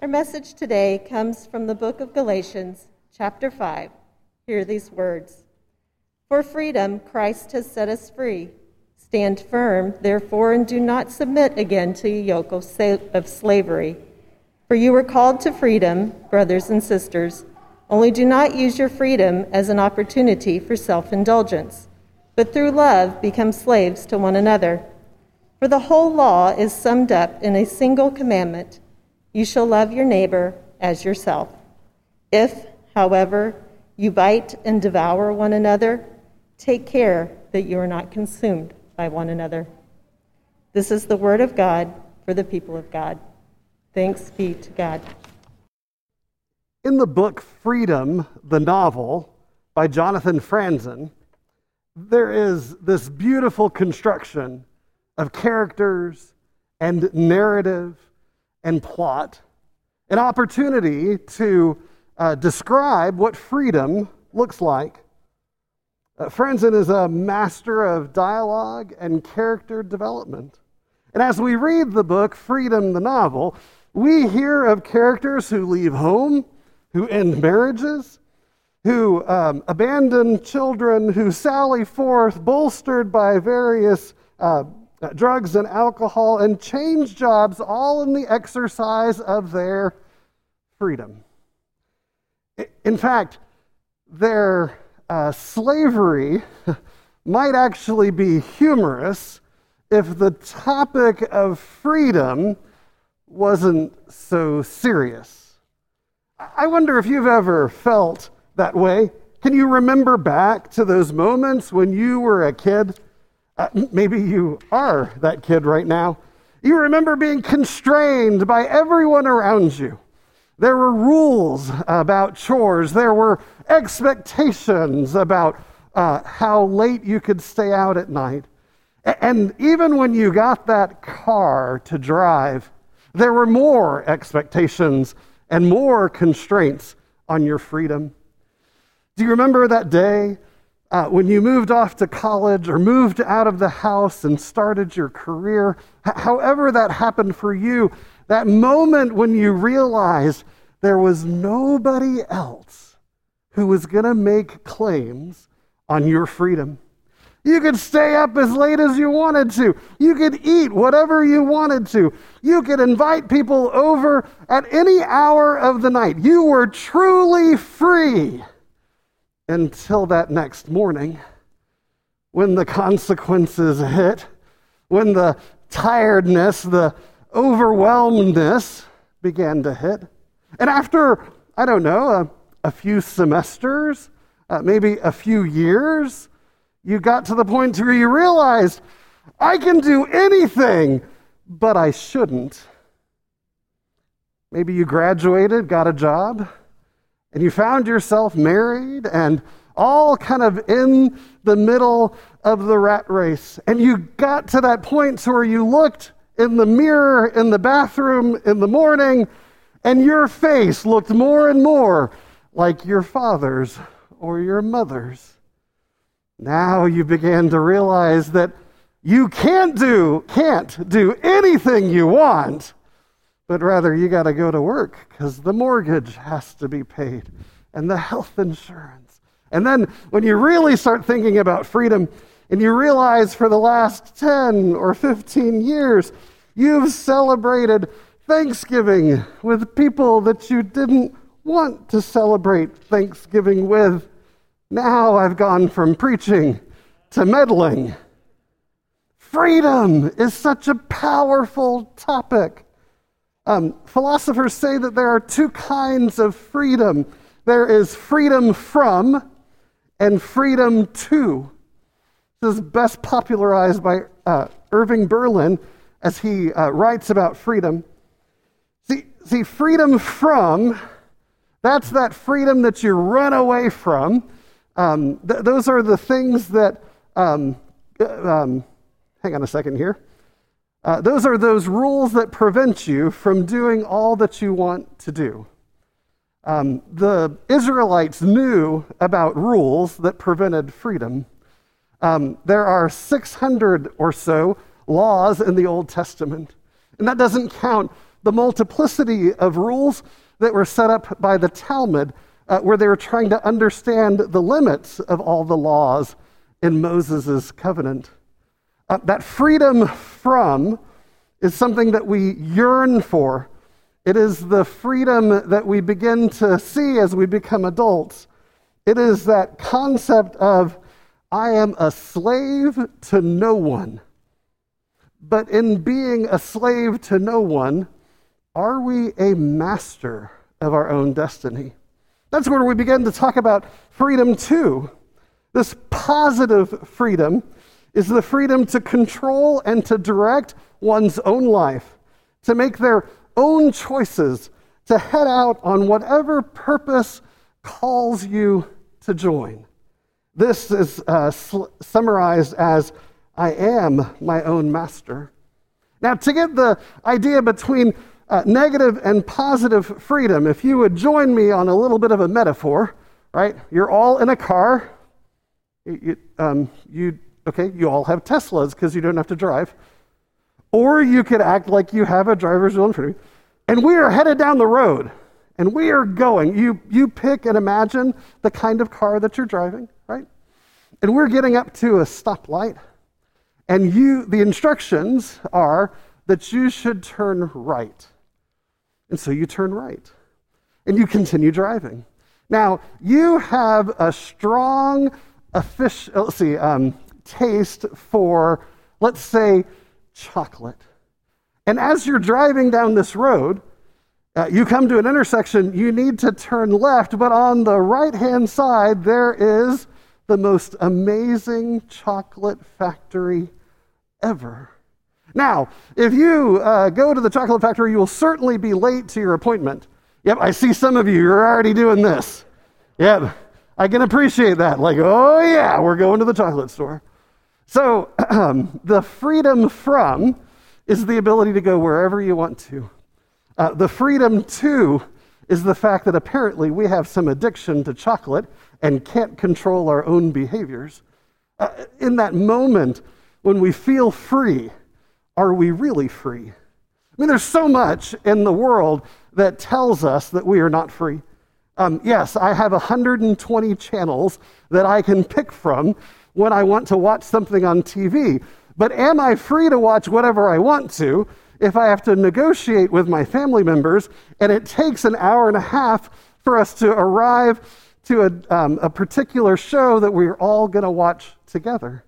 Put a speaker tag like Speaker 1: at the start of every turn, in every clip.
Speaker 1: Our message today comes from the book of Galatians, chapter 5. Hear these words For freedom, Christ has set us free. Stand firm, therefore, and do not submit again to a yoke of, slavery. For you were called to freedom, brothers and sisters. Only do not use your freedom as an opportunity for self indulgence, but through love become slaves to one another. For the whole law is summed up in a single commandment you shall love your neighbor as yourself. If, however, you bite and devour one another, take care that you are not consumed by one another. This is the word of God for the people of God. Thanks be to God.
Speaker 2: In the book Freedom, the novel by Jonathan Franzen, there is this beautiful construction of characters and narrative and plot, an opportunity to uh, describe what freedom looks like. Uh, is a master of dialogue and character development. And as we read the book, Freedom, the novel, we hear of characters who leave home, who end marriages, who um, abandon children, who sally forth bolstered by various uh, drugs and alcohol, and change jobs all in the exercise of their freedom. In fact, their uh, slavery might actually be humorous if the topic of freedom wasn't so serious. I wonder if you've ever felt that way. Can you remember back to those moments when you were a kid? Uh, maybe you are that kid right now. You remember being constrained by everyone around you. There were rules about chores, there were expectations about uh, how late you could stay out at night. And even when you got that car to drive, there were more expectations and more constraints on your freedom. Do you remember that day uh, when you moved off to college or moved out of the house and started your career? H- however, that happened for you, that moment when you realized there was nobody else who was going to make claims on your freedom. You could stay up as late as you wanted to. You could eat whatever you wanted to. You could invite people over at any hour of the night. You were truly free until that next morning when the consequences hit, when the tiredness, the overwhelmedness began to hit. And after, I don't know, a, a few semesters, uh, maybe a few years, you got to the point where you realized, I can do anything, but I shouldn't. Maybe you graduated, got a job, and you found yourself married and all kind of in the middle of the rat race. And you got to that point where you looked in the mirror in the bathroom in the morning, and your face looked more and more like your father's or your mother's. Now you began to realize that you can't do can't do anything you want, but rather you got to go to work cuz the mortgage has to be paid and the health insurance. And then when you really start thinking about freedom and you realize for the last 10 or 15 years you've celebrated Thanksgiving with people that you didn't want to celebrate Thanksgiving with now I've gone from preaching to meddling. Freedom is such a powerful topic. Um, philosophers say that there are two kinds of freedom there is freedom from and freedom to. This is best popularized by uh, Irving Berlin as he uh, writes about freedom. See, see, freedom from, that's that freedom that you run away from um, th- those are the things that, um, uh, um, hang on a second here. Uh, those are those rules that prevent you from doing all that you want to do. Um, the Israelites knew about rules that prevented freedom. Um, there are 600 or so laws in the Old Testament, and that doesn't count the multiplicity of rules that were set up by the Talmud, uh, where they were trying to understand the limits of all the laws in Moses' covenant. Uh, that freedom from is something that we yearn for. It is the freedom that we begin to see as we become adults. It is that concept of, I am a slave to no one. But in being a slave to no one, are we a master of our own destiny? That's where we begin to talk about freedom too. This positive freedom is the freedom to control and to direct one's own life, to make their own choices, to head out on whatever purpose calls you to join. This is uh, sl- summarized as I am my own master. Now, to get the idea between uh, negative and positive freedom, if you would join me on a little bit of a metaphor, right? You're all in a car. You, um, you okay? You all have Teslas because you don't have to drive. Or you could act like you have a driver's you. And we are headed down the road and we are going. You, you pick and imagine the kind of car that you're driving, right? And we're getting up to a stoplight. And you, the instructions are that you should turn right. And so you turn right. And you continue driving. Now, you have a strong official, let's see, um, taste for, let's say, chocolate. And as you're driving down this road, uh, you come to an intersection, you need to turn left, but on the right hand side, there is the most amazing chocolate factory ever. Now, if you uh, go to the chocolate factory, you will certainly be late to your appointment. Yep, I see some of you, you're already doing this. Yep, I can appreciate that. Like, oh yeah, we're going to the chocolate store. So, the freedom from is the ability to go wherever you want to. Uh, the freedom to is the fact that apparently we have some addiction to chocolate and can't control our own behaviors. Uh, in that moment when we feel free, are we really free? I mean, there's so much in the world that tells us that we are not free. Um, yes, I have 120 channels that I can pick from when I want to watch something on TV. But am I free to watch whatever I want to if I have to negotiate with my family members and it takes an hour and a half for us to arrive to a, um, a particular show that we're all going to watch together?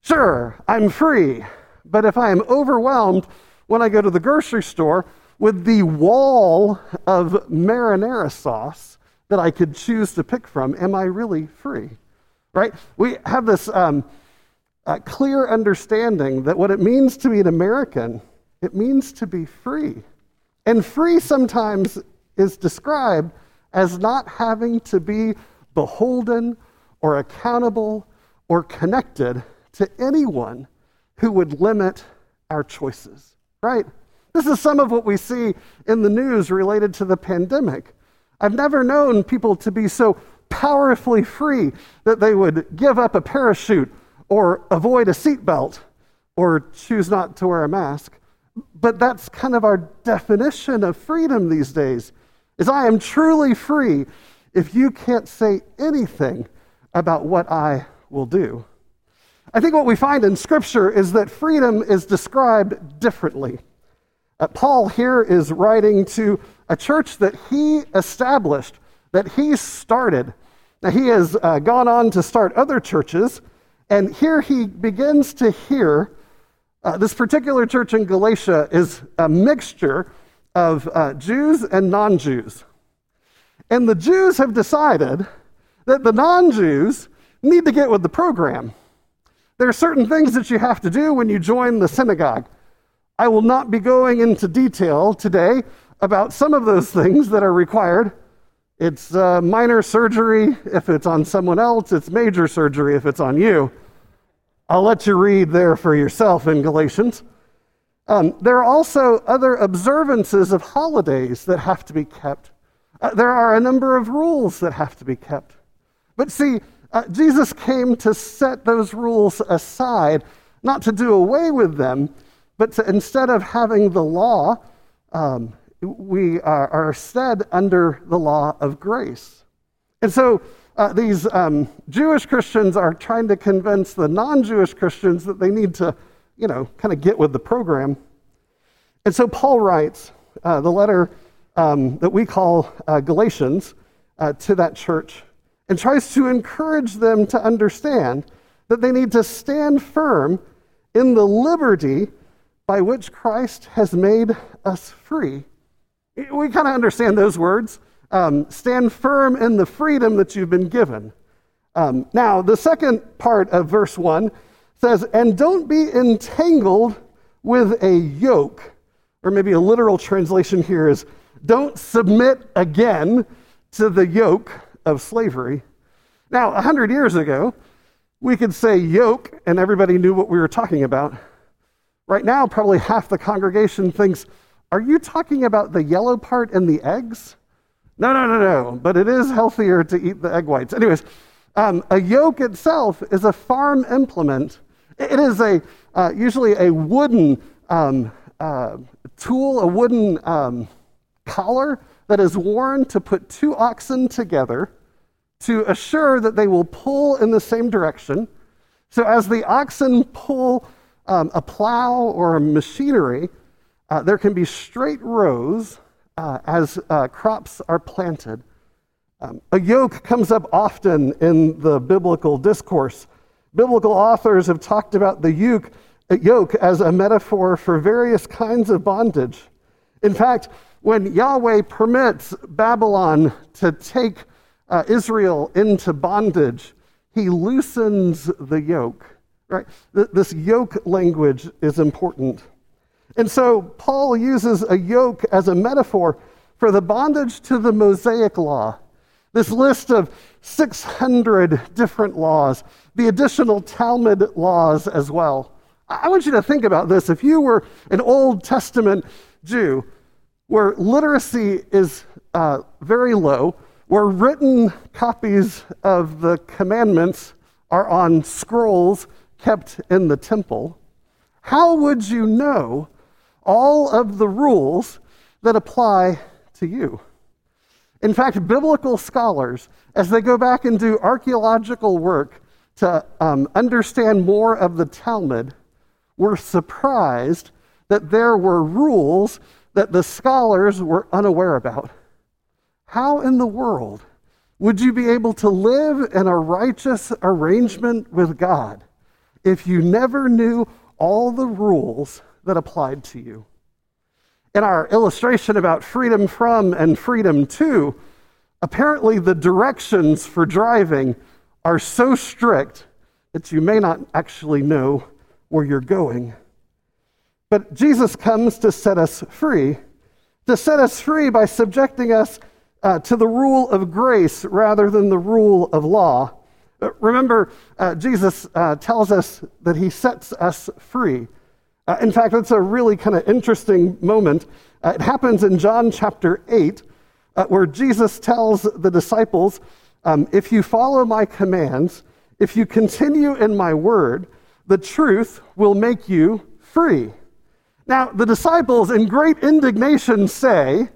Speaker 2: Sure, I'm free, but if I am overwhelmed when I go to the grocery store with the wall of marinara sauce that I could choose to pick from, am I really free? Right? We have this um, uh, clear understanding that what it means to be an American, it means to be free. And free sometimes is described as not having to be beholden or accountable or connected to anyone who would limit our choices, right? This is some of what we see in the news related to the pandemic. I've never known people to be so powerfully free that they would give up a parachute or avoid a seatbelt or choose not to wear a mask. But that's kind of our definition of freedom these days. Is I am truly free if you can't say anything about what I will do. I think what we find in Scripture is that freedom is described differently. Uh, Paul here is writing to a church that he established, that he started, now, he has uh, gone on to start other churches, and here he begins to hear uh, this particular church in Galatia is a mixture of uh, Jews and non Jews. And the Jews have decided that the non Jews need to get with the program. There are certain things that you have to do when you join the synagogue. I will not be going into detail today about some of those things that are required it's uh, minor surgery if it's on someone else, it's major surgery if it's on you. I'll let you read there for yourself in Galatians. Um, there are also other observances of holidays that have to be kept. Uh, there are a number of rules that have to be kept. But see, uh, Jesus came to set those rules aside, not to do away with them, but to, instead of having the law um, we are, are set under the law of grace. And so uh, these um, Jewish Christians are trying to convince the non Jewish Christians that they need to, you know, kind of get with the program. And so Paul writes uh, the letter um, that we call uh, Galatians uh, to that church and tries to encourage them to understand that they need to stand firm in the liberty by which Christ has made us free. We kind of understand those words. Um, stand firm in the freedom that you've been given. Um, now, the second part of verse 1 says, And don't be entangled with a yoke. Or maybe a literal translation here is, Don't submit again to the yoke of slavery. Now, a hundred years ago, we could say yoke and everybody knew what we were talking about. Right now, probably half the congregation thinks, Are you talking about the yellow part in the eggs? No, no, no, no. But it is healthier to eat the egg whites. Anyways, um, a yoke itself is a farm implement. It is a uh, usually a wooden um, uh, tool, a wooden um, collar that is worn to put two oxen together to assure that they will pull in the same direction. So as the oxen pull um, a plow or a machinery, uh, there can be straight rows uh, as uh, crops are planted. Um, a yoke comes up often in the biblical discourse. Biblical authors have talked about the yoke, uh, yoke as a metaphor for various kinds of bondage. In fact, when Yahweh permits Babylon to take uh, Israel into bondage, he loosens the yoke. Right? This yoke language is important. And so Paul uses a yoke as a metaphor for the bondage to the Mosaic law. This list of 600 different laws, the additional Talmud laws as well. I want you to think about this. If you were an Old Testament Jew, where literacy is uh, very low, where written copies of the commandments are on scrolls kept in the temple, how would you know all of the rules that apply to you? In fact, biblical scholars, as they go back and do archaeological work to um, understand more of the Talmud, were surprised that there were rules that the scholars were unaware about. How in the world would you be able to live in a righteous arrangement with God if you never knew all the rules that applied to you. In our illustration about freedom from and freedom to, apparently the directions for driving are so strict that you may not actually know where you're going. But Jesus comes to set us free, to set us free by subjecting us uh, to the rule of grace rather than the rule of law. Remember, uh, Jesus uh, tells us that he sets us free. Uh, in fact, it's a really kind of interesting moment. Uh, it happens in John chapter 8, uh, where Jesus tells the disciples, um, If you follow my commands, if you continue in my word, the truth will make you free. Now, the disciples, in great indignation, say,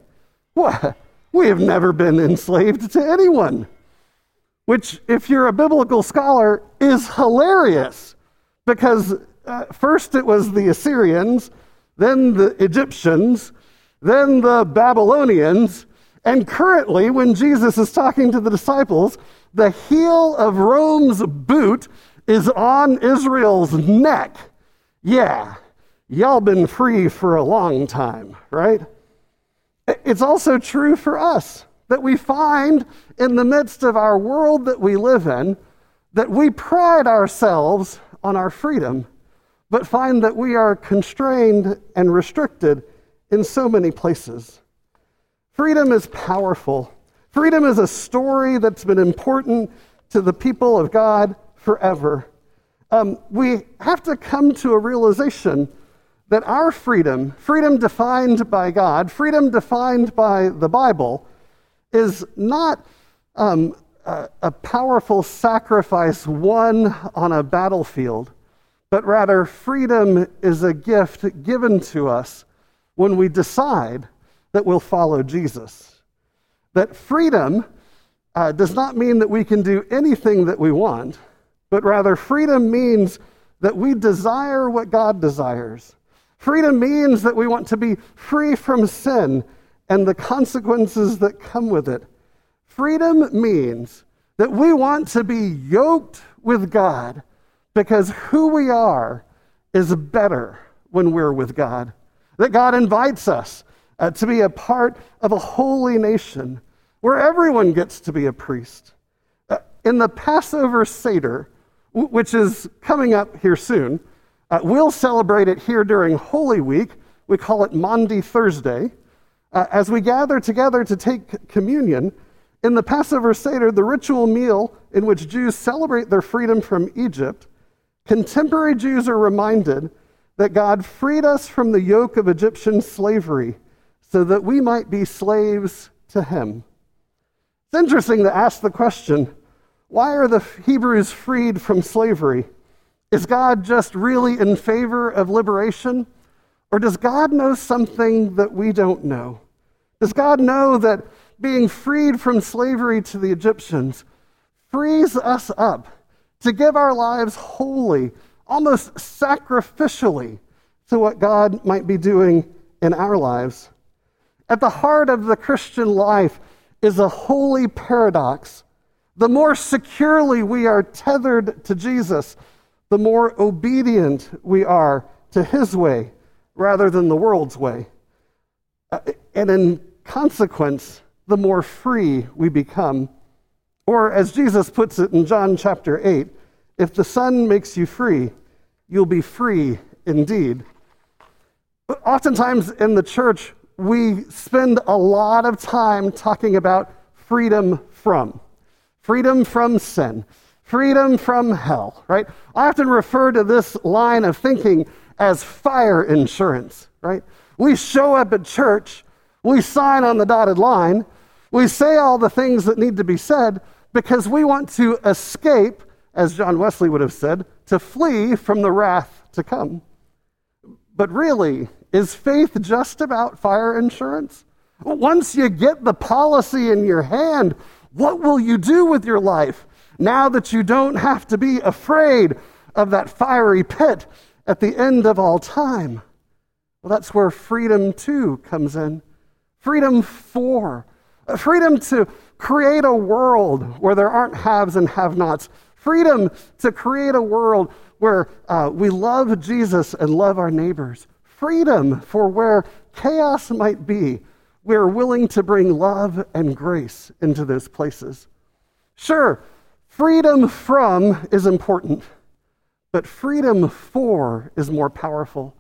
Speaker 2: What? We have never been enslaved to anyone which, if you're a biblical scholar, is hilarious because uh, first it was the Assyrians, then the Egyptians, then the Babylonians, and currently, when Jesus is talking to the disciples, the heel of Rome's boot is on Israel's neck. Yeah, y'all been free for a long time, right? It's also true for us that we find in the midst of our world that we live in that we pride ourselves on our freedom, but find that we are constrained and restricted in so many places. Freedom is powerful. Freedom is a story that's been important to the people of God forever. Um, we have to come to a realization that our freedom, freedom defined by God, freedom defined by the Bible, is not um, a, a powerful sacrifice won on a battlefield, but rather freedom is a gift given to us when we decide that we'll follow Jesus. That freedom uh, does not mean that we can do anything that we want, but rather freedom means that we desire what God desires. Freedom means that we want to be free from sin and the consequences that come with it. Freedom means that we want to be yoked with God because who we are is better when we're with God. That God invites us uh, to be a part of a holy nation where everyone gets to be a priest. Uh, in the Passover Seder, w- which is coming up here soon, uh, we'll celebrate it here during Holy Week. We call it Maundy Thursday. Uh, as we gather together to take communion, in the Passover Seder, the ritual meal in which Jews celebrate their freedom from Egypt, contemporary Jews are reminded that God freed us from the yoke of Egyptian slavery so that we might be slaves to Him. It's interesting to ask the question why are the Hebrews freed from slavery? Is God just really in favor of liberation? Or does God know something that we don't know? Does God know that being freed from slavery to the Egyptians frees us up to give our lives wholly, almost sacrificially, to what God might be doing in our lives? At the heart of the Christian life is a holy paradox. The more securely we are tethered to Jesus, the more obedient we are to his way rather than the world's way. Uh, and in consequence, the more free we become. Or, as Jesus puts it in John chapter 8, if the Son makes you free, you'll be free indeed. But oftentimes in the church, we spend a lot of time talking about freedom from freedom from sin, freedom from hell, right? I often refer to this line of thinking as fire insurance, right? We show up at church, we sign on the dotted line, we say all the things that need to be said because we want to escape, as John Wesley would have said, to flee from the wrath to come. But really, is faith just about fire insurance? Once you get the policy in your hand, what will you do with your life now that you don't have to be afraid of that fiery pit at the end of all time? Well, that's where freedom too comes in. Freedom for. Freedom to create a world where there aren't haves and have nots. Freedom to create a world where uh, we love Jesus and love our neighbors. Freedom for where chaos might be. We're willing to bring love and grace into those places. Sure, freedom from is important, but freedom for is more powerful.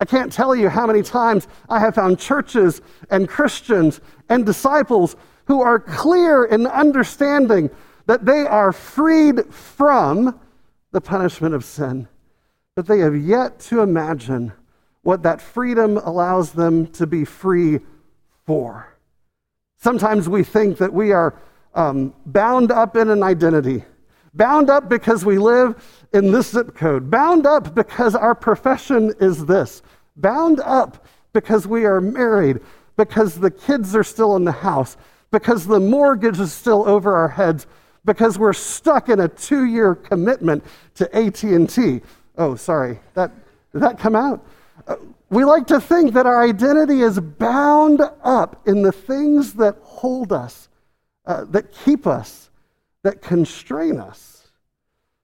Speaker 2: I can't tell you how many times I have found churches and Christians and disciples who are clear in understanding that they are freed from the punishment of sin, but they have yet to imagine what that freedom allows them to be free for. Sometimes we think that we are um, bound up in an identity, bound up because we live in this zip code, bound up because our profession is this, bound up because we are married, because the kids are still in the house, because the mortgage is still over our heads, because we're stuck in a two-year commitment to AT&T. Oh, sorry. That did that come out? Uh, we like to think that our identity is bound up in the things that hold us, uh, that keep us, that constrain us.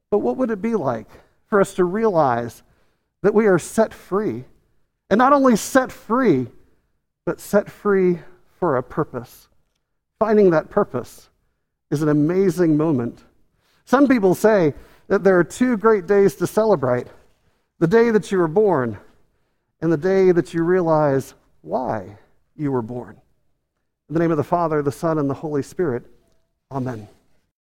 Speaker 2: But what would it be like for us to realize that we are set free? And not only set free, but set free for a purpose. Finding that purpose is an amazing moment. Some people say that there are two great days to celebrate the day that you were born and the day that you realize why you were born. In the name of the Father, the Son, and the Holy Spirit, amen.